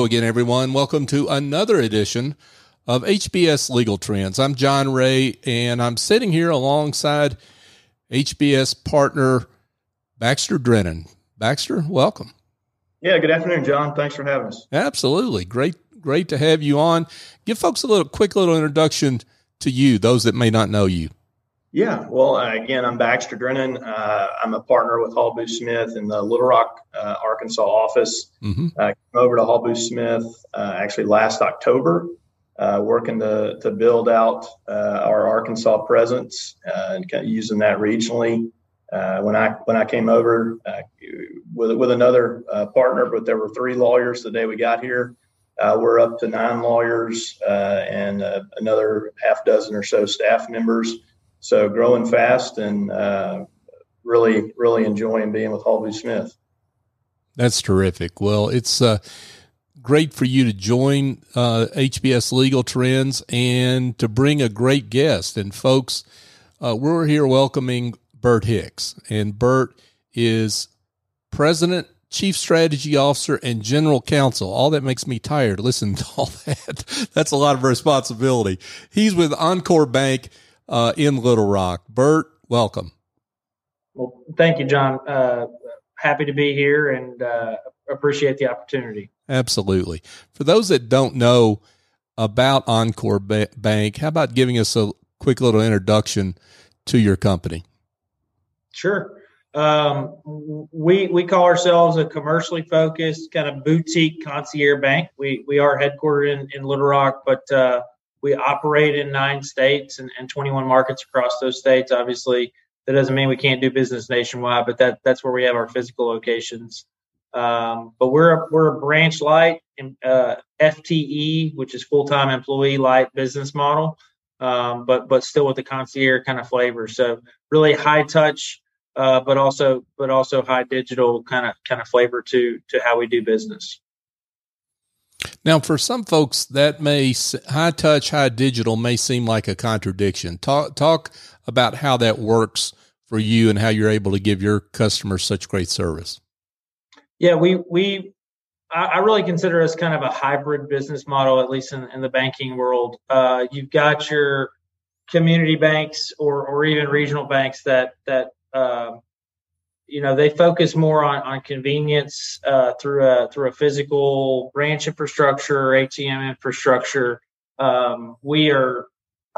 Hello again, everyone. Welcome to another edition of HBS Legal Trends. I'm John Ray, and I'm sitting here alongside HBS partner Baxter Drennan. Baxter, welcome. Yeah, good afternoon, John. Thanks for having us. Absolutely. Great, great to have you on. Give folks a little quick little introduction to you, those that may not know you. Yeah, well, uh, again, I'm Baxter Drennan. Uh, I'm a partner with Hall Booth Smith in the Little Rock, uh, Arkansas office. Mm-hmm. I came over to Hall Booth Smith uh, actually last October, uh, working to, to build out uh, our Arkansas presence and kind of using that regionally. when I when I came over with with another partner, but there were three lawyers the day we got here. we're up to nine lawyers and another half dozen or so staff members. So growing fast and uh, really, really enjoying being with Booth Smith. That's terrific. Well, it's uh, great for you to join uh, HBS Legal Trends and to bring a great guest. And folks, uh, we're here welcoming Bert Hicks, and Bert is president, chief strategy officer, and general counsel. All that makes me tired. Listen to all that. That's a lot of responsibility. He's with Encore Bank uh, in Little Rock. Bert, welcome. Well, thank you, John. Uh, happy to be here and uh, appreciate the opportunity. Absolutely. For those that don't know about Encore ba- Bank, how about giving us a quick little introduction to your company? Sure. Um, we we call ourselves a commercially focused kind of boutique concierge bank. We we are headquartered in, in Little Rock, but uh, we operate in nine states and, and 21 markets across those states. Obviously, that doesn't mean we can't do business nationwide, but that that's where we have our physical locations. Um, but we're a, we're a branch light uh, FTE, which is full time employee light business model, um, but but still with the concierge kind of flavor. So really high touch, uh, but also but also high digital kind of kind of flavor to to how we do business. Now, for some folks, that may high touch, high digital may seem like a contradiction. Talk talk about how that works for you and how you're able to give your customers such great service. Yeah, we we I really consider us kind of a hybrid business model, at least in, in the banking world. Uh, you've got your community banks or or even regional banks that that uh, you know they focus more on, on convenience uh, through a through a physical branch infrastructure ATM infrastructure. Um, we are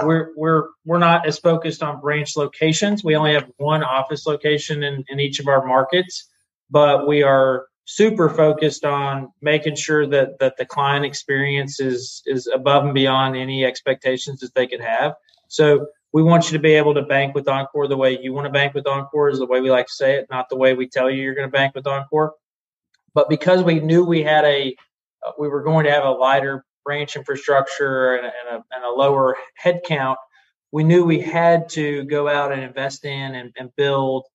we're we're we're not as focused on branch locations. We only have one office location in, in each of our markets, but we are super focused on making sure that that the client experience is is above and beyond any expectations that they could have. So we want you to be able to bank with Encore the way you want to bank with Encore is the way we like to say it, not the way we tell you you're going to bank with Encore. But because we knew we had a, uh, we were going to have a lighter branch infrastructure and a, and a, and a lower headcount, we knew we had to go out and invest in and, and build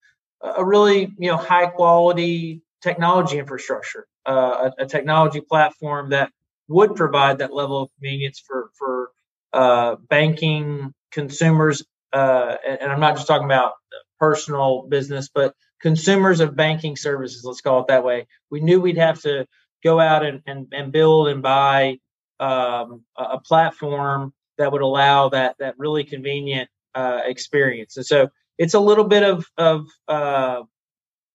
a really you know high quality technology infrastructure, uh, a, a, technology platform that would provide that level of convenience for for uh, banking consumers, uh, and I'm not just talking about personal business, but consumers of banking services, let's call it that way. We knew we'd have to go out and, and, and build and buy um, a platform that would allow that that really convenient uh, experience. And so it's a little bit of of uh,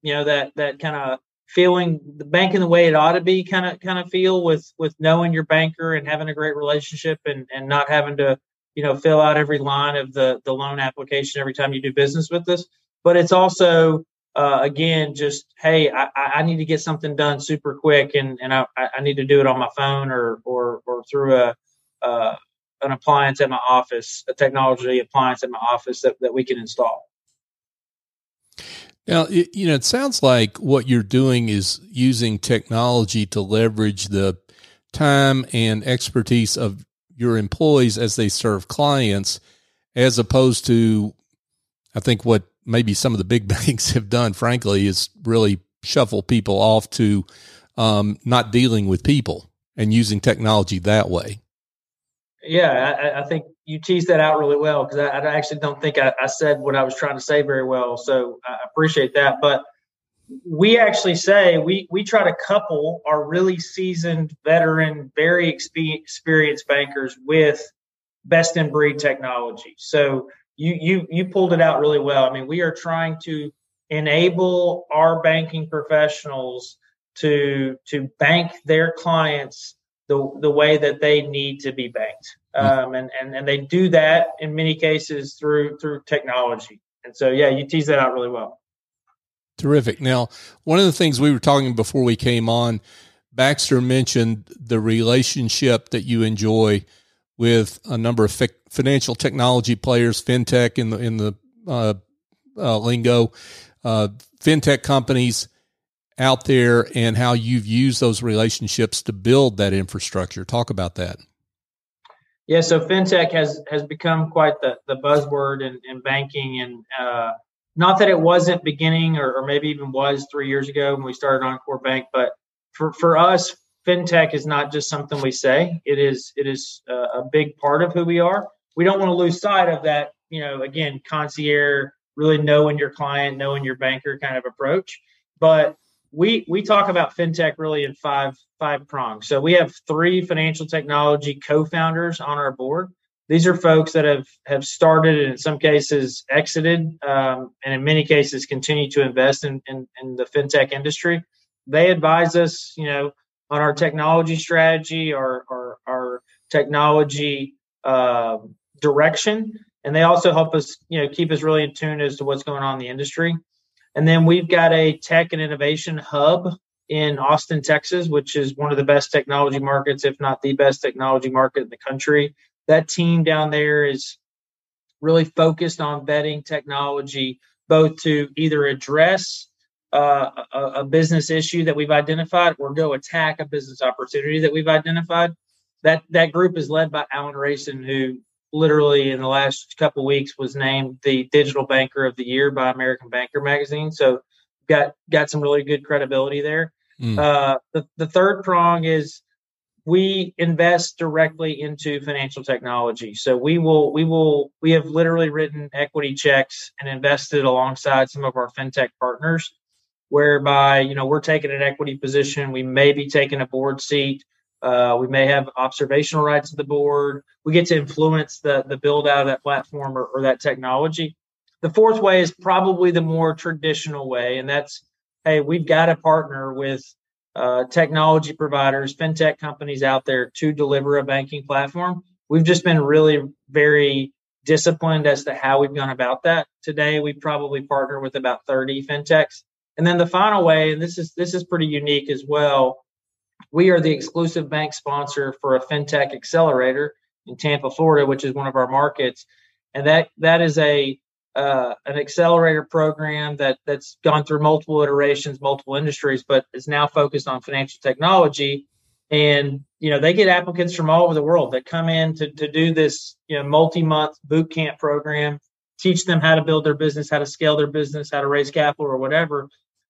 you know that that kind of feeling the banking the way it ought to be kind of kind of feel with with knowing your banker and having a great relationship and and not having to you know fill out every line of the the loan application every time you do business with us. But it's also uh, again just hey I, I need to get something done super quick and and I, I need to do it on my phone or or or through a uh, an appliance at my office a technology appliance at my office that, that we can install. Now you know it sounds like what you're doing is using technology to leverage the time and expertise of your employees as they serve clients, as opposed to, I think what maybe some of the big banks have done, frankly, is really shuffle people off to um, not dealing with people and using technology that way. Yeah, I, I think you teased that out really well because I, I, actually don't think I, I, said what I was trying to say very well. So I appreciate that. But we actually say we we try to couple our really seasoned veteran very experienced bankers with best in breed technology. So you you you pulled it out really well. I mean we are trying to enable our banking professionals to to bank their clients the the way that they need to be banked. Mm-hmm. um, and, and and they do that in many cases through through technology. And so yeah you tease that out really well Terrific. Now, one of the things we were talking before we came on, Baxter mentioned the relationship that you enjoy with a number of fi- financial technology players, fintech in the in the uh, uh, lingo, uh, fintech companies out there, and how you've used those relationships to build that infrastructure. Talk about that. Yeah, so fintech has has become quite the, the buzzword in, in banking, and uh, not that it wasn't beginning or, or, maybe even was three years ago when we started Encore Bank, but for, for us, fintech is not just something we say. It is it is a, a big part of who we are. We don't want to lose sight of that. You know, again, concierge, really knowing your client, knowing your banker kind of approach. But we we talk about fintech really in five five prongs. So we have three financial technology co-founders on our board these are folks that have have started and in some cases exited um, and in many cases continue to invest in, in, in the fintech industry. They advise us you know on our technology strategy our our, our technology uh, direction and they also help us you know keep us really in tune as to what's going on in the industry. And then we've got a tech and innovation hub in Austin, Texas, which is one of the best technology markets, if not the best technology market in the country that team down there is really focused on vetting technology, both to either address uh, a, a, business issue that we've identified or go attack a business opportunity that we've identified. That that group is led by Alan Rayson, who literally in the last couple weeks was named the digital banker of the year by American Banker magazine. So got got some really good credibility there. Mm. Uh, the the third prong is we invest directly into financial technology. So we will we will we have literally written equity checks and invested alongside some of our fintech partners whereby you know we're taking an equity position. We may be taking a board seat. Uh, we may have observational rights to the board. We get to influence the the build out of that platform or, or that technology. The fourth way is probably the more traditional way and that's hey we've got to partner with uh, technology providers, fintech companies out there to deliver a banking platform. We've just been really very disciplined as to how we've gone about that. Today, we probably partner with about 30 fintechs. And then the final way, and this is this is pretty unique as well. We are the exclusive bank sponsor for a fintech accelerator in Tampa, Florida, which is one of our markets. And that that is a uh, an accelerator program that that's gone through multiple iterations, multiple industries, but is now focused on financial technology. And you know they get applicants from all over the world that come in to to do this you know multi-month boot camp program, teach them how to build their business, how to scale their business, how to raise capital or whatever.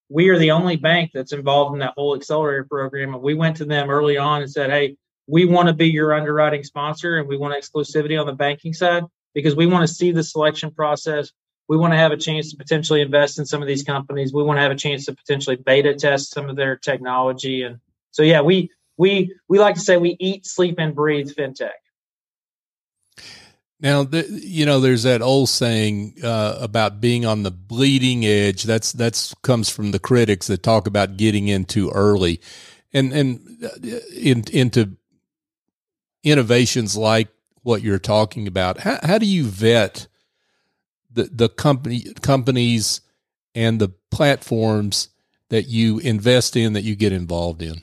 We are the only bank that's involved in that whole accelerator program, and we went to them early on and said, "Hey, we want to be your underwriting sponsor, and we want exclusivity on the banking side." Because we want to see the selection process. We want to have a chance to potentially invest in some of these companies. We want to have a chance to potentially beta test some of their technology. And so, yeah, we we we like to say we eat, sleep, and breathe fintech. Now, the, you know, there's that old saying uh, about being on the bleeding edge. That's that's comes from the critics that talk about getting in too early, and and uh, in, into innovations like what you're talking about. How, how do you vet the the company companies and the platforms that you invest in that you get involved in?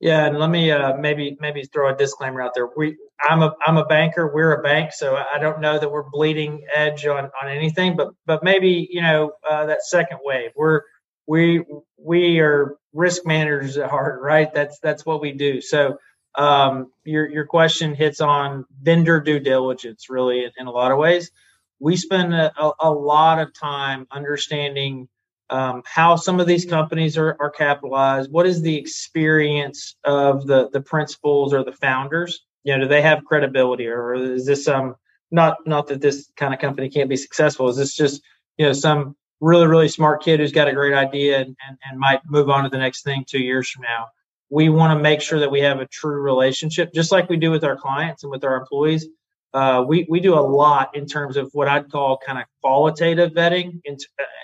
Yeah, and let me uh, maybe maybe throw a disclaimer out there. We I'm a I'm a banker. We're a bank, so I don't know that we're bleeding edge on on anything. But but maybe you know uh, that second wave. We're we we are risk managers at heart, right? That's that's what we do. So um, your your question hits on vendor due diligence really in, in a lot of ways. We spend a, a lot of time understanding um, how some of these companies are, are capitalized. What is the experience of the the principals or the founders? You know, do they have credibility, or is this um not not that this kind of company can't be successful? Is this just you know some really, really smart kid who's got a great idea and, and, and might move on to the next thing two years from now. We want to make sure that we have a true relationship, just like we do with our clients and with our employees. Uh, we, we do a lot in terms of what I'd call kind of qualitative vetting, in,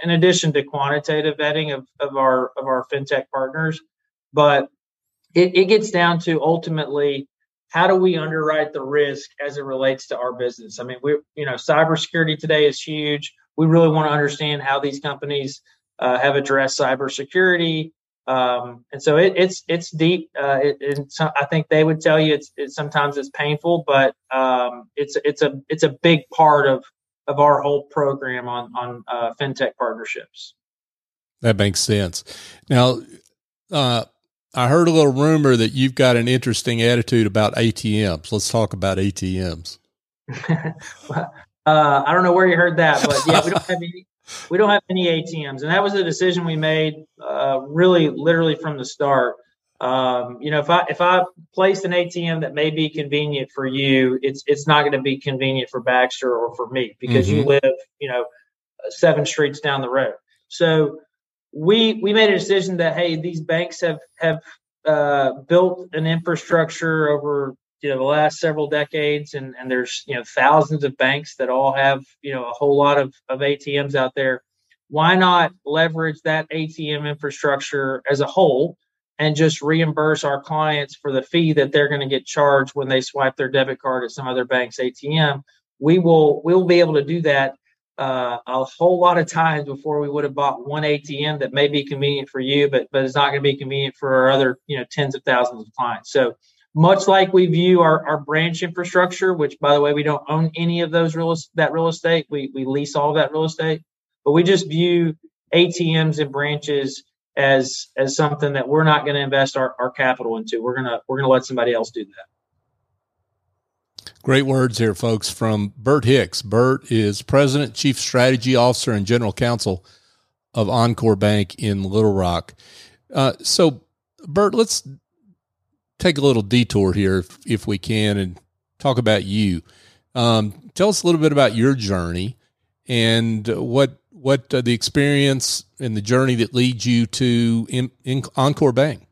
in addition to quantitative vetting of, of our of our fintech partners. But it, it gets down to ultimately how do we underwrite the risk as it relates to our business? I mean, we you know cybersecurity today is huge. We really want to understand how these companies uh, have addressed cybersecurity, um, and so it, it's it's deep. Uh, it, it, so I think they would tell you it's, it's sometimes it's painful, but um, it's it's a it's a big part of of our whole program on on uh, fintech partnerships. That makes sense. Now, uh, I heard a little rumor that you've got an interesting attitude about ATMs. Let's talk about ATMs. well, uh, I don't know where you heard that, but yeah, we don't have any we don't have any ATMs, and that was a decision we made uh, really, literally from the start. Um, you know, if I if I place an ATM that may be convenient for you, it's it's not going to be convenient for Baxter or for me because mm-hmm. you live, you know, seven streets down the road. So we we made a decision that hey, these banks have have uh, built an infrastructure over you know the last several decades and and there's you know thousands of banks that all have you know a whole lot of of ATMs out there why not leverage that ATM infrastructure as a whole and just reimburse our clients for the fee that they're going to get charged when they swipe their debit card at some other bank's ATM we will we'll be able to do that uh, a whole lot of times before we would have bought one ATM that may be convenient for you, but but it's not going to be convenient for our other you know tens of thousands of clients. So much like we view our, our branch infrastructure, which by the way, we don't own any of those real that real estate. We we lease all that real estate, but we just view ATMs and branches as as something that we're not going to invest our, our capital into. We're gonna we're gonna let somebody else do that. Great words here, folks, from Bert Hicks. Bert is President, Chief Strategy Officer, and General Counsel of Encore Bank in Little Rock. Uh, so, Bert, let's take a little detour here, if, if we can, and talk about you. Um, tell us a little bit about your journey and what what uh, the experience and the journey that leads you to in, in Encore Bank.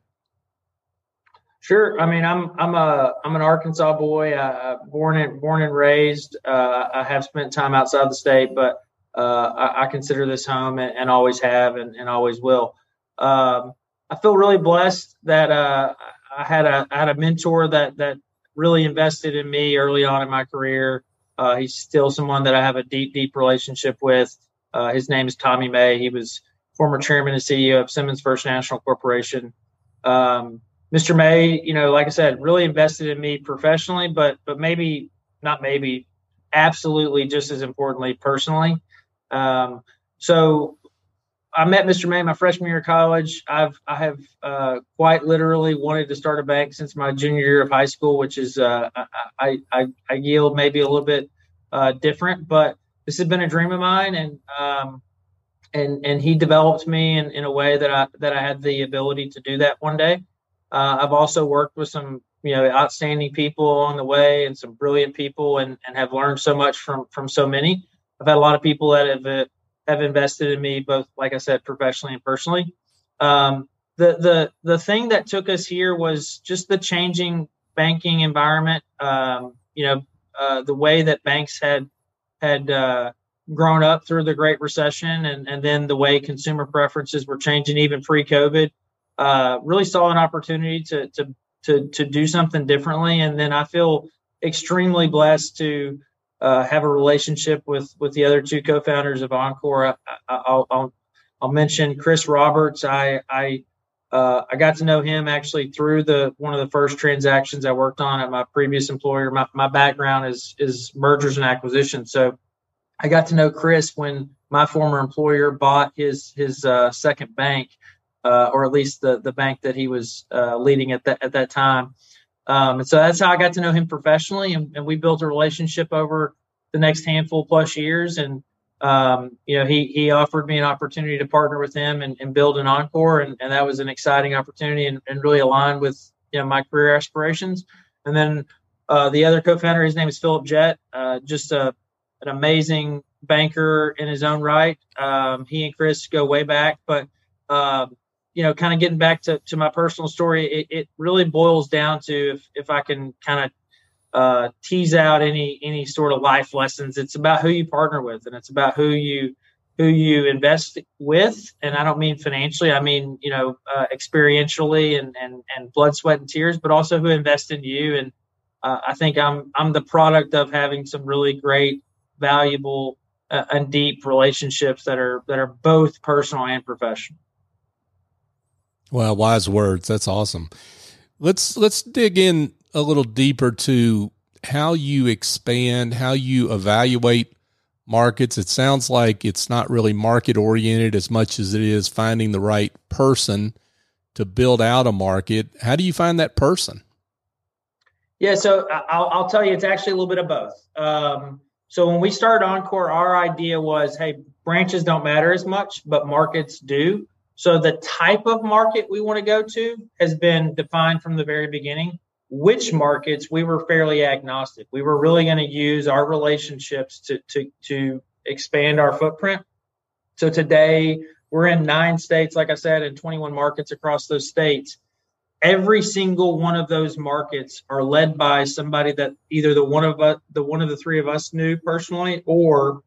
Sure. I mean, I'm I'm a I'm an Arkansas boy. Uh, born and born and raised. Uh, I have spent time outside the state, but uh, I, I, consider this home and, and always have and, and always will. Um, I feel really blessed that uh, I had a I had a mentor that that really invested in me early on in my career. Uh, he's still someone that I have a deep deep relationship with. Uh, his name is Tommy May. He was former chairman and CEO of Simmons First National Corporation. Um, Mr. May, you know, like I said, really invested in me professionally, but but maybe not maybe, absolutely just as importantly personally. Um, so I met Mr. May my freshman year of college. I've I have uh, quite literally wanted to start a bank since my junior year of high school, which is uh, I, I, I yield maybe a little bit uh, different, but this has been a dream of mine, and um, and and he developed me in, in a way that I that I had the ability to do that one day. Uh, I've also worked with some you know outstanding people along the way and some brilliant people, and and have learned so much from from so many. I've had a lot of people that have uh, have invested in me, both like I said, professionally and personally. Um, the the the thing that took us here was just the changing banking environment. Um, you know, uh, the way that banks had had uh, grown up through the Great Recession, and and then the way consumer preferences were changing even pre-COVID. Uh, really saw an opportunity to to to to do something differently, and then I feel extremely blessed to uh, have a relationship with with the other two co-founders of Encore. I, will I'll, I'll mention Chris Roberts. I I uh, I got to know him actually through the one of the first transactions I worked on at my previous employer. My my background is is mergers and acquisitions, so I got to know Chris when my former employer bought his his uh, second bank, uh, or at least the the bank that he was uh, leading at that at that time. Um, and so that's how I got to know him professionally, and, and, we built a relationship over the next handful plus years. And um, you know, he he offered me an opportunity to partner with him and, and build an encore, and, and, that was an exciting opportunity and, and, really aligned with you know my career aspirations. And then uh, the other co-founder, his name is Philip Jett, uh, just a, an amazing banker in his own right. Um, he and Chris go way back, but um, you know, kind of getting back to, to my personal story, it, it really boils down to if if I can kind of uh, tease out any any sort of life lessons. It's about who you partner with, and it's about who you who you invest with. And I don't mean financially; I mean you know uh, experientially and and and blood, sweat, and tears, but also who invest in you. And uh, I think I'm I'm the product of having some really great, valuable, uh, and deep relationships that are that are both personal and professional. Well, wise words. That's awesome. Let's let's dig in a little deeper to how you expand, how you evaluate markets. It sounds like it's not really market oriented as much as it is finding the right person to build out a market. How do you find that person? Yeah, so I'll, I'll tell you, it's actually a little bit of both. Um, so when we started Encore, our idea was, hey, branches don't matter as much, but markets do. So the type of market we want to go to has been defined from the very beginning which markets we were fairly agnostic. We were really going to use our relationships to, to, to expand our footprint. So today we're in nine states, like I said, and 21 markets across those states. Every single one of those markets are led by somebody that either the one of us, the one of the three of us knew personally, or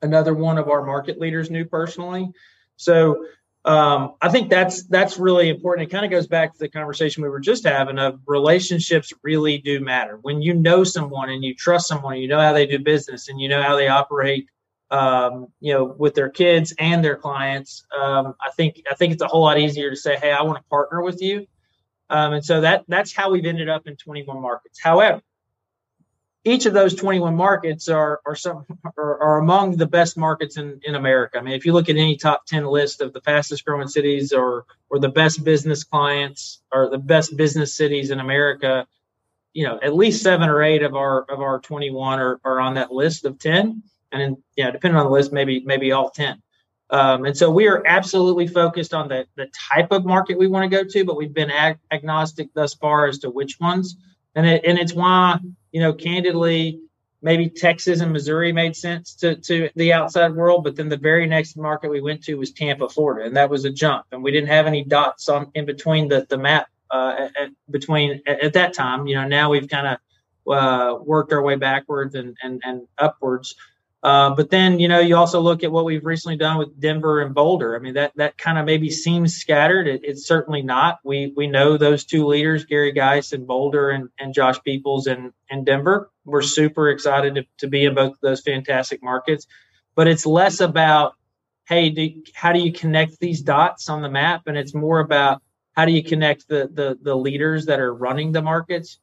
another one of our market leaders knew personally. So um, I think that's that's really important. It kind of goes back to the conversation we were just having of relationships really do matter. When you know someone and you trust someone, you know how they do business and you know how they operate, um, you know, with their kids and their clients. Um, I think I think it's a whole lot easier to say, "Hey, I want to partner with you," um, and so that that's how we've ended up in 21 markets. However, each of those 21 markets are are some are, are, among the best markets in, in America. I mean, if you look at any top 10 list of the fastest growing cities or or the best business clients or the best business cities in America, you know, at least seven or eight of our of our 21 are, are on that list of 10. And then, yeah, depending on the list, maybe maybe all 10. Um, and so we are absolutely focused on the the type of market we want to go to, but we've been ag- agnostic thus far as to which ones. And it, and it's why you know, candidly, maybe Texas and Missouri made sense to, to the outside world, but then the very next market we went to was Tampa, Florida, and that was a jump. And we didn't have any dots on in between the the map uh, at, between at, at, that time. You know, now we've kind of uh, worked our way backwards and and and upwards. Uh, but then, you know, you also look at what we've recently done with Denver and Boulder. I mean, that that kind of maybe seems scattered. It, it's certainly not. We we know those two leaders, Gary Geis in Boulder and, and Josh Peoples and in Denver. We're super excited to, to be in both those fantastic markets. But it's less about, hey, do, how do you connect these dots on the map? And it's more about how do you connect the the, the leaders that are running the markets.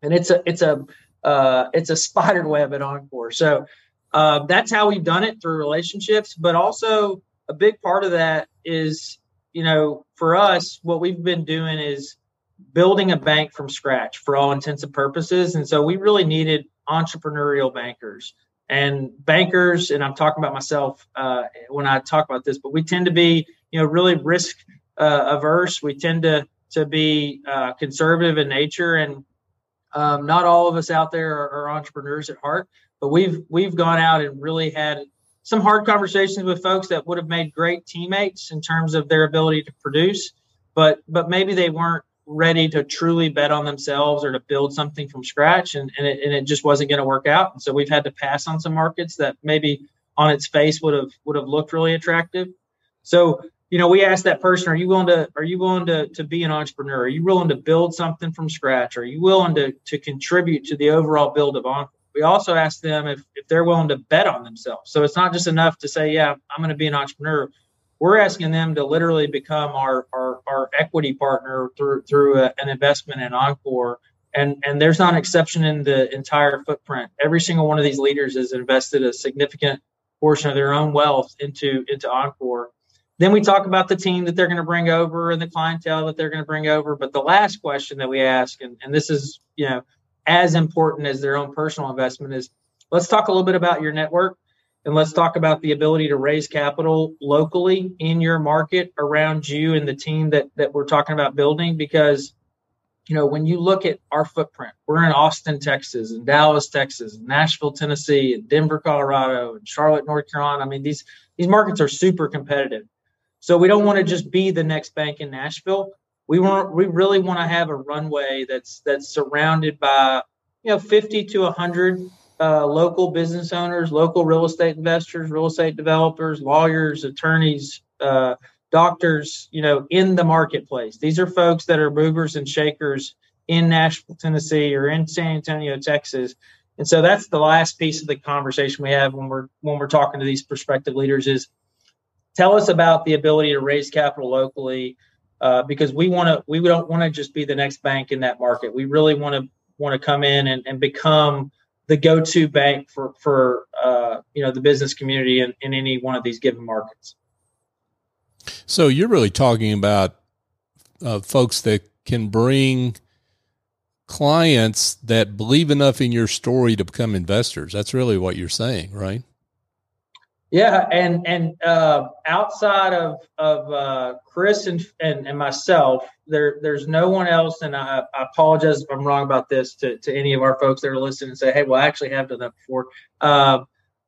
And it's a it's a uh, it's a spider web at Encore. So uh, that's how we've done it through relationships, but also a big part of that is, you know, for us, what we've been doing is building a bank from scratch for all intents and purposes. And so we really needed entrepreneurial bankers and bankers. And I'm talking about myself uh, when I talk about this, but we tend to be, you know, really risk uh, averse. We tend to to be uh, conservative in nature, and um, not all of us out there are, are entrepreneurs at heart. But we've we've gone out and really had some hard conversations with folks that would have made great teammates in terms of their ability to produce, but but maybe they weren't ready to truly bet on themselves or to build something from scratch and, and, it, and it just wasn't going to work out. And so we've had to pass on some markets that maybe on its face would have would have looked really attractive. So you know, we asked that person, are you willing to, are you willing to, to be an entrepreneur? Are you willing to build something from scratch? Are you willing to, to contribute to the overall build of Encore? We also ask them if, if they're willing to bet on themselves. So it's not just enough to say, yeah, I'm going to be an entrepreneur. We're asking them to literally become our, our, our equity partner through, through a, an investment in Encore. And, and there's not an exception in the entire footprint. Every single one of these leaders has invested a significant portion of their own wealth into, into Encore. Then we talk about the team that they're going to bring over and the clientele that they're going to bring over. But the last question that we ask, and, and this is, you know, as important as their own personal investment is let's talk a little bit about your network and let's talk about the ability to raise capital locally in your market around you and the team that that we're talking about building because you know, when you look at our footprint, we're in Austin, Texas, and Dallas, Texas, and Nashville, Tennessee, and Denver, Colorado, and Charlotte, North Carolina. I mean, these these markets are super competitive. So we don't want to just be the next bank in Nashville. We want we really want to have a runway that's that's surrounded by you know 50 to 100 uh, local business owners, local real estate investors, real estate developers, lawyers, attorneys, uh, doctors, you know, in the marketplace. These are folks that are movers and shakers in Nashville, Tennessee, or in San Antonio, Texas. And so that's the last piece of the conversation we have when we're when we're talking to these prospective leaders is tell us about the ability to raise capital locally uh, because we want to we don't want to just be the next bank in that market. We really want to want to come in and, and become the go-to bank for for uh, you know the business community in, in any one of these given markets. So you're really talking about uh, folks that can bring clients that believe enough in your story to become investors. That's really what you're saying, right? Yeah, and and uh, outside of of uh, Chris and, and, and myself, there there's no one else. And I, I, apologize if I'm wrong about this to, to any of our folks that are listening and say, hey, well, I actually have done that before. Uh,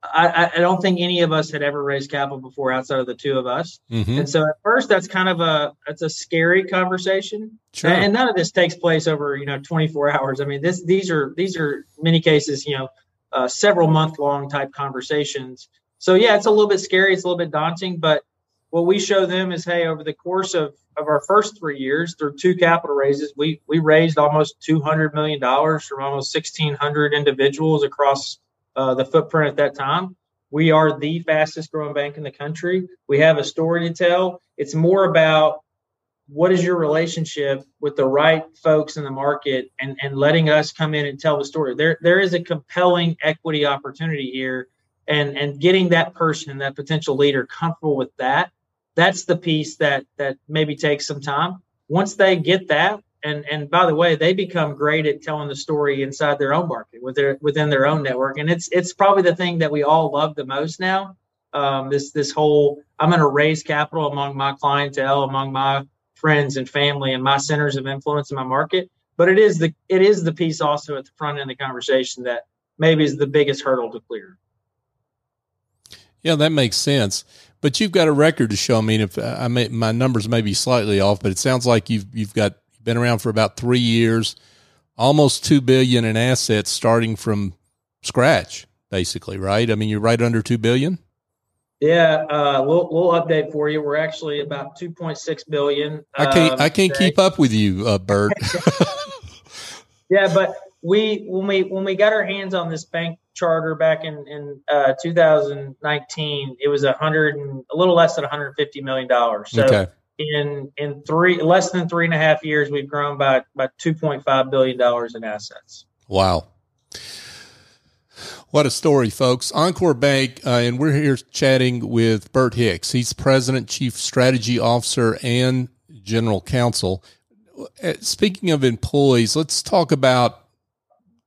I, I, don't think any of us had ever raised capital before outside of the two of us. Mm-hmm. And so at first that's kind of a it's a scary conversation. Sure. And none of this takes place over, you know, 24 hours. I mean, this these are these are many cases, you know, uh, several month long type conversations. So yeah, it's a little bit scary, it's a little bit daunting, but what we show them is hey, over the course of of our first three years through two capital raises, we we raised almost 200 million dollars from almost 1600 individuals across uh, the footprint at that time. We are the fastest growing bank in the country. We have a story to tell. It's more about what is your relationship with the right folks in the market and, and letting us come in and tell the story. There there is a compelling equity opportunity here and and getting that person, that potential leader comfortable with that. That's the piece that that maybe takes some time. Once they get that, and and by the way, they become great at telling the story inside their own market with their within their own network, and it's it's probably the thing that we all love the most now. Um, this this whole I'm going to raise capital among my clientele, among my friends and family, and my centers of influence in my market. But it is the it is the piece also at the front end of the conversation that maybe is the biggest hurdle to clear. Yeah, that makes sense. But you've got a record to show. I mean, if I may, my numbers may be slightly off, but it sounds like you've you've got been around for about three years, almost two billion in assets, starting from scratch, basically, right? I mean, you're right under two billion. Yeah, uh, little, update for you. We're actually about two point six billion. I can't, um, I can't today. keep up with you, uh, Bert. yeah, but we when we when we got our hands on this bank charter back in in uh, 2019, it was a hundred and a little less than 150 million dollars. So okay in in three less than three and a half years, we've grown by by two point five billion dollars in assets. Wow. What a story, folks. Encore Bank, uh, and we're here chatting with Bert Hicks. He's President, Chief Strategy Officer, and General Counsel. Uh, speaking of employees, let's talk about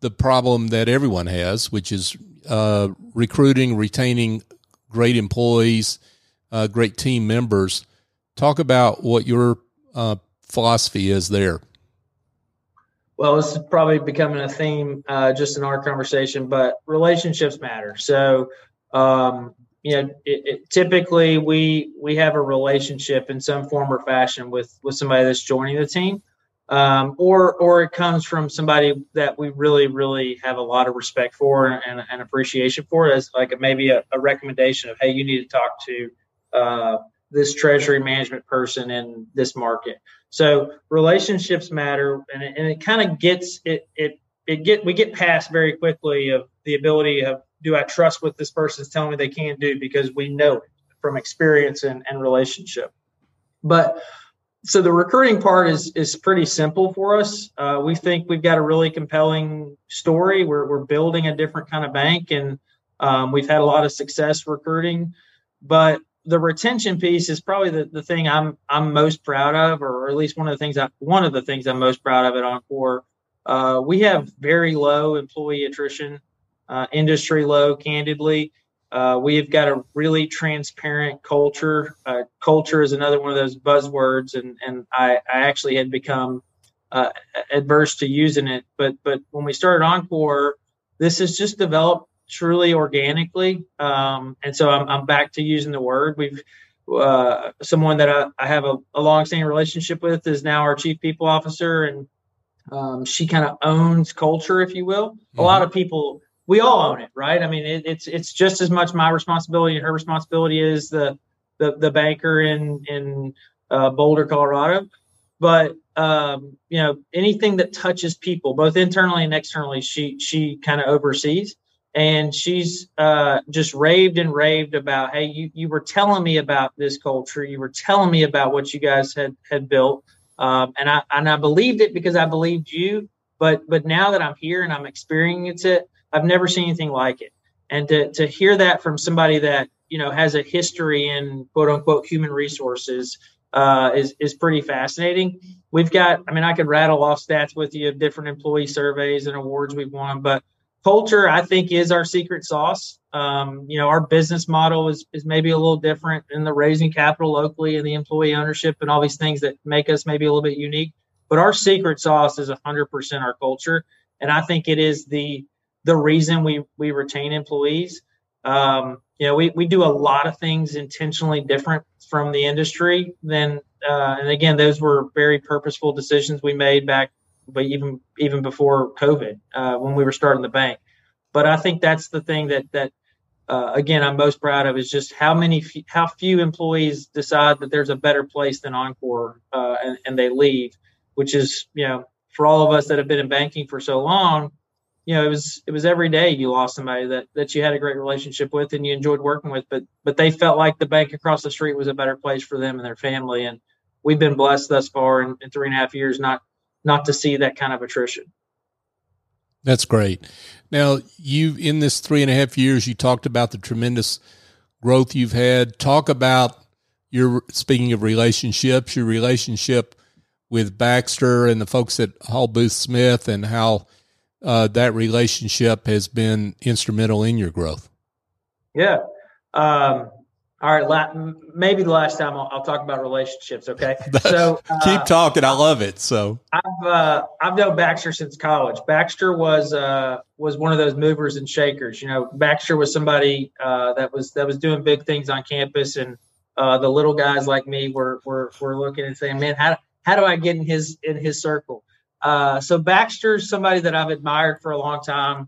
the problem that everyone has, which is uh, recruiting, retaining great employees, uh, great team members. Talk about what your uh, philosophy is there. Well, this is probably becoming a theme uh, just in our conversation, but relationships matter. So, um, you know, it, it, typically we we have a relationship in some form or fashion with with somebody that's joining the team, um, or or it comes from somebody that we really really have a lot of respect for and, and appreciation for, as like maybe a, a, recommendation of hey, you need to talk to. Uh, this treasury management person in this market. So relationships matter, and it, and it kind of gets it it it get we get past very quickly of the ability of do I trust what this person is telling me they can do because we know it from experience and, and relationship. But so the recruiting part is is pretty simple for us. Uh, we think we've got a really compelling story. We're we're building a different kind of bank, and um, we've had a lot of success recruiting. But the retention piece is probably the, the thing I'm I'm most proud of, or at least one of the things I one of the things I'm most proud of at Encore. Uh, we have very low employee attrition, uh, industry low, candidly. Uh, we've got a really transparent culture. Uh, culture is another one of those buzzwords, and and I, I actually had become uh, adverse to using it. But but when we started Encore, this has just developed truly organically. Um, and so I'm, I'm back to using the word. We've uh, someone that I, I have a, a long-standing relationship with is now our chief people officer, and um, she kind of owns culture, if you will. Mm-hmm. A lot of people, we all own it, right? I mean, it, it's it's just as much my responsibility and her responsibility is the the, the banker in in uh, Boulder, Colorado. But um, you know, anything that touches people, both internally and externally, she she kind of oversees and she's uh, just raved and raved about hey you, you were telling me about this culture you were telling me about what you guys had had built um, and i and i believed it because i believed you but but now that i'm here and i'm experiencing it i've never seen anything like it. And to to hear that from somebody that you know has a history in quote unquote human resources uh, is is pretty fascinating. We've got, I mean, I could rattle off stats with you of different employee surveys and awards we've won, but culture i think is our secret sauce. Um, you know our business model is, is maybe a little different in the raising capital locally and the employee ownership and all these things that make us maybe a little bit unique but our secret sauce is 100% our culture. And i think it is the the reason we we retain employees um, you know we, we do a lot of things intentionally different from the industry than uh, and again those were very purposeful decisions we made back but even even before COVID, uh, when we were starting the bank. But I think that's the thing that that uh, again I'm most proud of is just how many how few employees decide that there's a better place than Encore uh, and, and they leave, which is you know for all of us that have been in banking for so long, you know it was it was every day you lost somebody that that you had a great relationship with and you enjoyed working with, but but they felt like the bank across the street was a better place for them and their family and we've been blessed thus far in, in three and a half years not not to see that kind of attrition. That's great. Now, you in this three and a half years, you talked about the tremendous growth you've had. Talk about your speaking of relationships, your relationship with Baxter and the folks at Hall Booth Smith, and how uh, that relationship has been instrumental in your growth. Yeah. Um, all right, la- maybe the last time I'll, I'll talk about relationships. Okay, so uh, keep talking. I love it. So I've uh, I've known Baxter since college. Baxter was uh, was one of those movers and shakers. You know, Baxter was somebody uh, that was that was doing big things on campus, and uh, the little guys like me were were were looking and saying, "Man, how how do I get in his in his circle?" Uh, so Baxter's somebody that I've admired for a long time.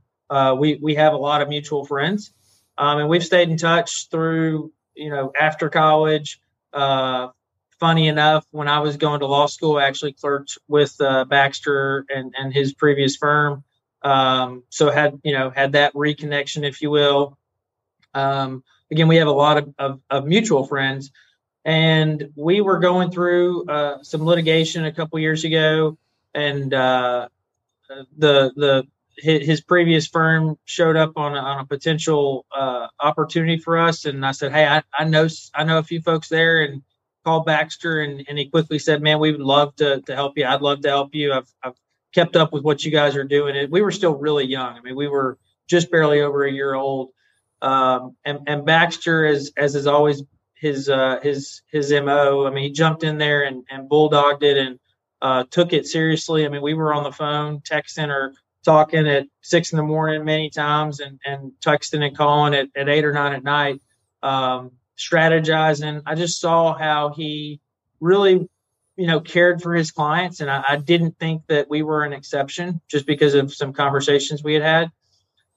we we have a lot of mutual friends, um, and we've stayed in touch through you know, after college. Uh, funny enough, when I was going to law school, I actually clerked with uh, Baxter and, and his previous firm. Um, so had you know had that reconnection, if you will. Um, again, we have a lot of, of, of, mutual friends, and we were going through uh, some litigation a couple years ago, and uh, the the his, previous firm showed up on a, on a potential uh, opportunity for us, and I said, "Hey, I, I know I know a few folks there," and called Baxter, and, and he quickly said, "Man, we would love to to help you. I'd love to help you. I've I've kept up with what you guys are doing. And we were still really young. I mean, we were just barely over a year old. Um, and, and Baxter, as as is always his uh, his his mo. I mean, he jumped in there and and bulldogged it and uh, took it seriously. I mean, we were on the phone texting or talking at six in the morning many times and, and texting and calling at, at eight or nine at night, um, strategizing. I just saw how he really, you know, cared for his clients. And I, I didn't think that we were an exception just because of some conversations we had had.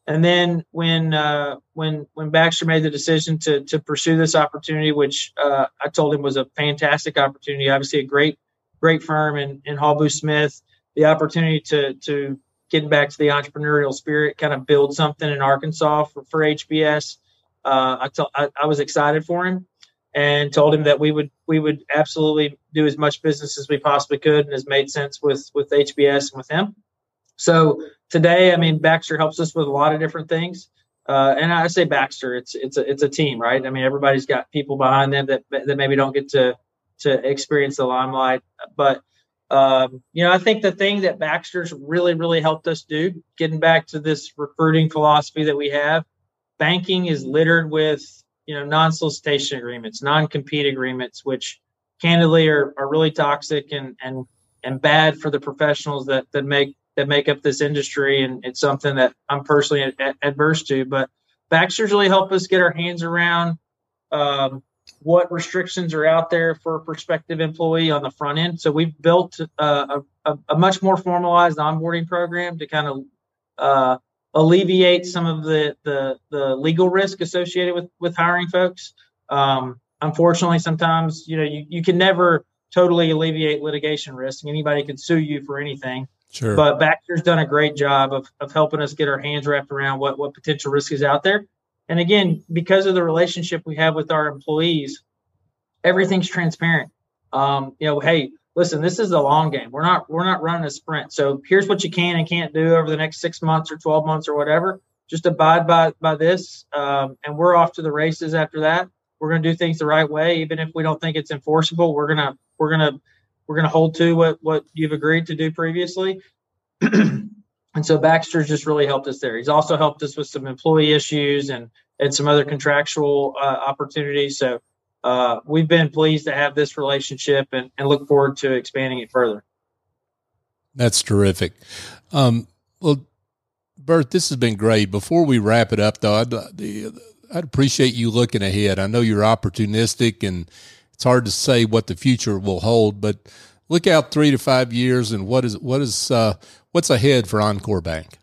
And then when uh, when when Baxter made the decision to to pursue this opportunity, which uh, I told him was a fantastic opportunity, obviously a great great firm in in Booth Smith, the opportunity to to getting back to the entrepreneurial spirit, kind of build something in Arkansas for, for HBS. Uh, I, t- I, I was excited for him and told him that we would we would absolutely do as much business as we possibly could and has made sense with with HBS and with him. So today, I mean, Baxter helps us with a lot of different things. Uh, and I say Baxter, it's it's a it's a team, right? I mean, everybody's got people behind them that that maybe don't get to to experience the limelight, but um, you know, I think the thing that Baxter's really, really helped us do, getting back to this recruiting philosophy that we have, banking is littered with, you know, non-solicitation agreements, non-compete agreements, which candidly are, are really toxic and, and and bad for the professionals that that make that make up this industry. And it's something that I'm personally ad- adverse to. But Baxter's really helped us get our hands around um, what restrictions are out there for a prospective employee on the front end. So we've built uh, a, a, much more formalized onboarding program to kind of uh, alleviate some of the, the, the legal risk associated with with hiring folks. Um, unfortunately, sometimes you know you, you can never totally alleviate litigation risk. Anybody can sue you for anything. Sure. But Baxter's done a great job of, of helping us get our hands wrapped around what, what potential risk is out there. And again, because of the relationship we have with our employees, everything's transparent. Um, you know, hey, listen, this is a long game. We're not we're not running a sprint. So here's what you can and can't do over the next six months or twelve months or whatever. Just abide by by this, um, and we're off to the races after that. We're going to do things the right way, even if we don't think it's enforceable. We're gonna we're gonna we're gonna hold to what what you've agreed to do previously. And so Baxter's just really helped us there. He's also helped us with some employee issues and and some other contractual uh, opportunities. So uh, we've been pleased to have this relationship and, and look forward to expanding it further. That's terrific. Um, well, Bert, this has been great. Before we wrap it up, though, I'd, I'd appreciate you looking ahead. I know you're opportunistic, and it's hard to say what the future will hold, but look out three to five years, and what is what is uh, what's ahead for Encore Bank?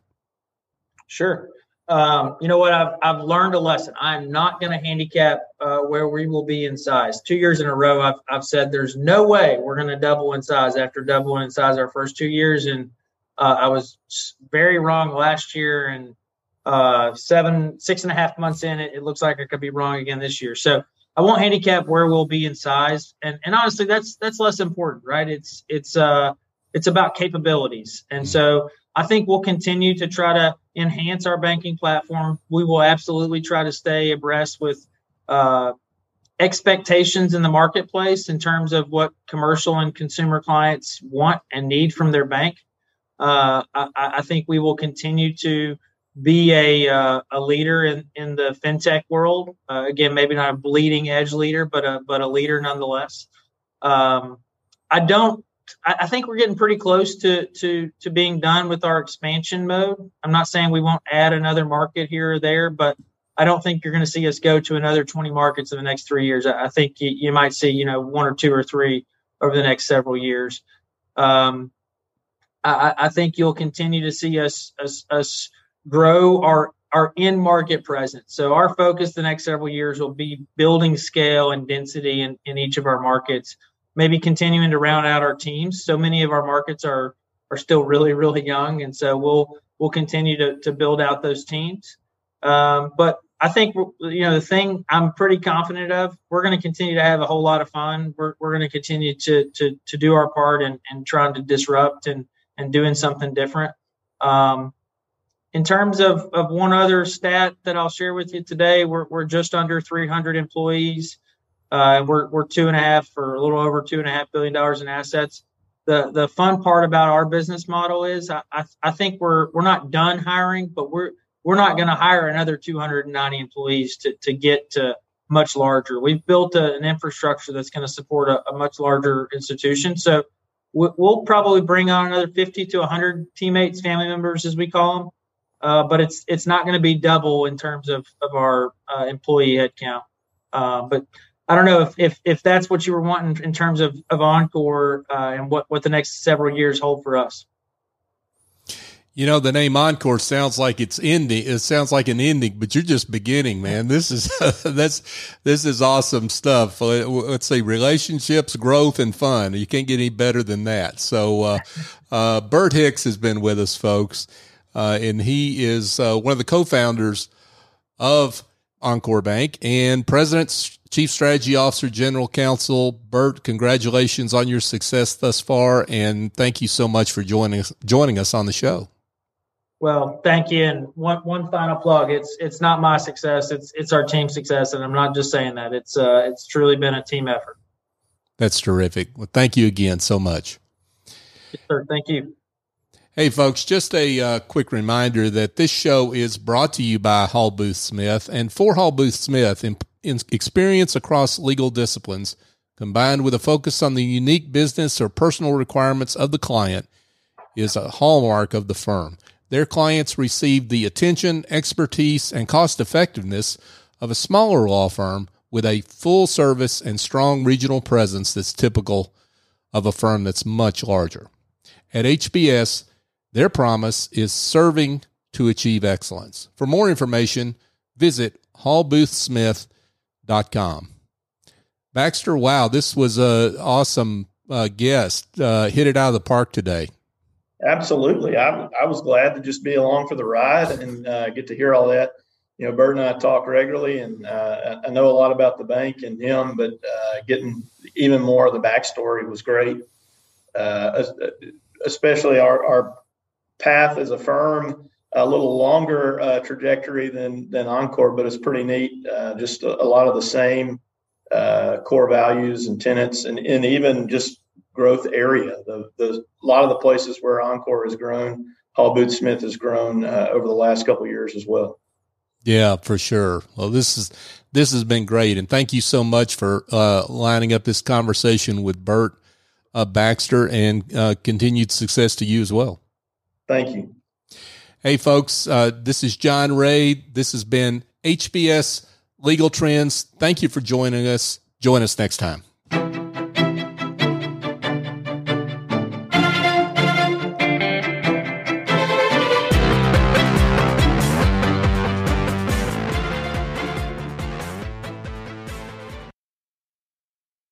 Sure. Um, you know what? I've, I've learned a lesson. I'm not going to handicap uh, where we will be in size. Two years in a row, I've, I've said there's no way we're going to double in size after doubling in size our first two years. And uh, I was very wrong last year. And uh, seven, six and a half months in, it, it looks like I could be wrong again this year. So I won't handicap where we'll be in size. And, and honestly, that's that's less important, right? It's it's uh it's about capabilities. And mm-hmm. so I think we'll continue to try to enhance our banking platform. We will absolutely try to stay abreast with uh, expectations in the marketplace in terms of what commercial and consumer clients want and need from their bank. Uh, I, I, think we will continue to be a, uh, a leader in, in the fintech world. Uh, again, maybe not a bleeding edge leader, but a, but a leader nonetheless. Um, I don't I, think we're getting pretty close to to to being done with our expansion mode. I'm not saying we won't add another market here or there, but I don't think you're going to see us go to another 20 markets in the next three years. I, I think you, you, might see, you know, one or two or three over the next several years. Um, I, I, think you'll continue to see us, us, us grow our our in market presence. So our focus the next several years will be building scale and density in, in each of our markets maybe continuing to round out our teams. So many of our markets are are still really really young, and so we'll we'll continue to to build out those teams. Um, but I think you know the thing I'm pretty confident of. We're going to continue to have a whole lot of fun. We're, we're going to continue to to to do our part and and trying to disrupt and and doing something different. Um, in terms of, of one other stat that I'll share with you today, we're, we're just under 300 employees. Uh, we're we're two and a half or a little over two and a half billion dollars in assets. The the fun part about our business model is I, I, I think we're we're not done hiring, but we're we're not going to hire another 290 employees to to get to much larger. We've built a, an infrastructure that's going to support a, a, much larger institution. So we'll probably bring on another 50 to 100 teammates, family members, as we call them. Uh, but it's it's not going to be double in terms of of our uh, employee headcount. Uh, but I don't know if, if, if that's what you were wanting in terms of, of Encore uh, and what, what the next several years hold for us. You know, the name Encore sounds like it's ending. It sounds like an ending, but you're just beginning, man. This is, that's, this is awesome stuff. Uh, let's see, relationships, growth, and fun. You can't get any better than that. So, uh, uh, Bert Hicks has been with us, folks. Uh, and he is, uh, one of the co-founders of Encore Bank and President, Chief Strategy Officer, General Counsel Bert. Congratulations on your success thus far, and thank you so much for joining us joining us on the show. Well, thank you. And one one final plug. It's it's not my success. It's it's our team success, and I'm not just saying that. It's uh it's truly been a team effort. That's terrific. Well, thank you again so much. Yes, sir. Thank you. Hey, folks, just a uh, quick reminder that this show is brought to you by Hall Booth Smith. And for Hall Booth Smith, in, in experience across legal disciplines, combined with a focus on the unique business or personal requirements of the client, is a hallmark of the firm. Their clients receive the attention, expertise, and cost effectiveness of a smaller law firm with a full service and strong regional presence that's typical of a firm that's much larger. At HBS, their promise is serving to achieve excellence. For more information, visit hallboothsmith.com. Baxter, wow, this was a awesome uh, guest. Uh, hit it out of the park today. Absolutely. I, I was glad to just be along for the ride and uh, get to hear all that. You know, Bert and I talk regularly, and uh, I know a lot about the bank and him, but uh, getting even more of the backstory was great. Uh, especially our, our path as a firm, a little longer uh, trajectory than than Encore, but it's pretty neat. Uh, just a, a, lot of the same core values and tenets, and, and even just growth area. The, the a lot of the places where Encore has grown, Hall Booth Smith has grown uh, over the last couple years as well. Yeah, for sure. Well, this is this has been great, and thank you so much for uh, lining up this conversation with Bert uh, Baxter, and uh, continued success to you as well. Thank you. Hey, folks, uh, this is John Ray. This has been HBS Legal Trends. Thank you for joining us. Join us next time.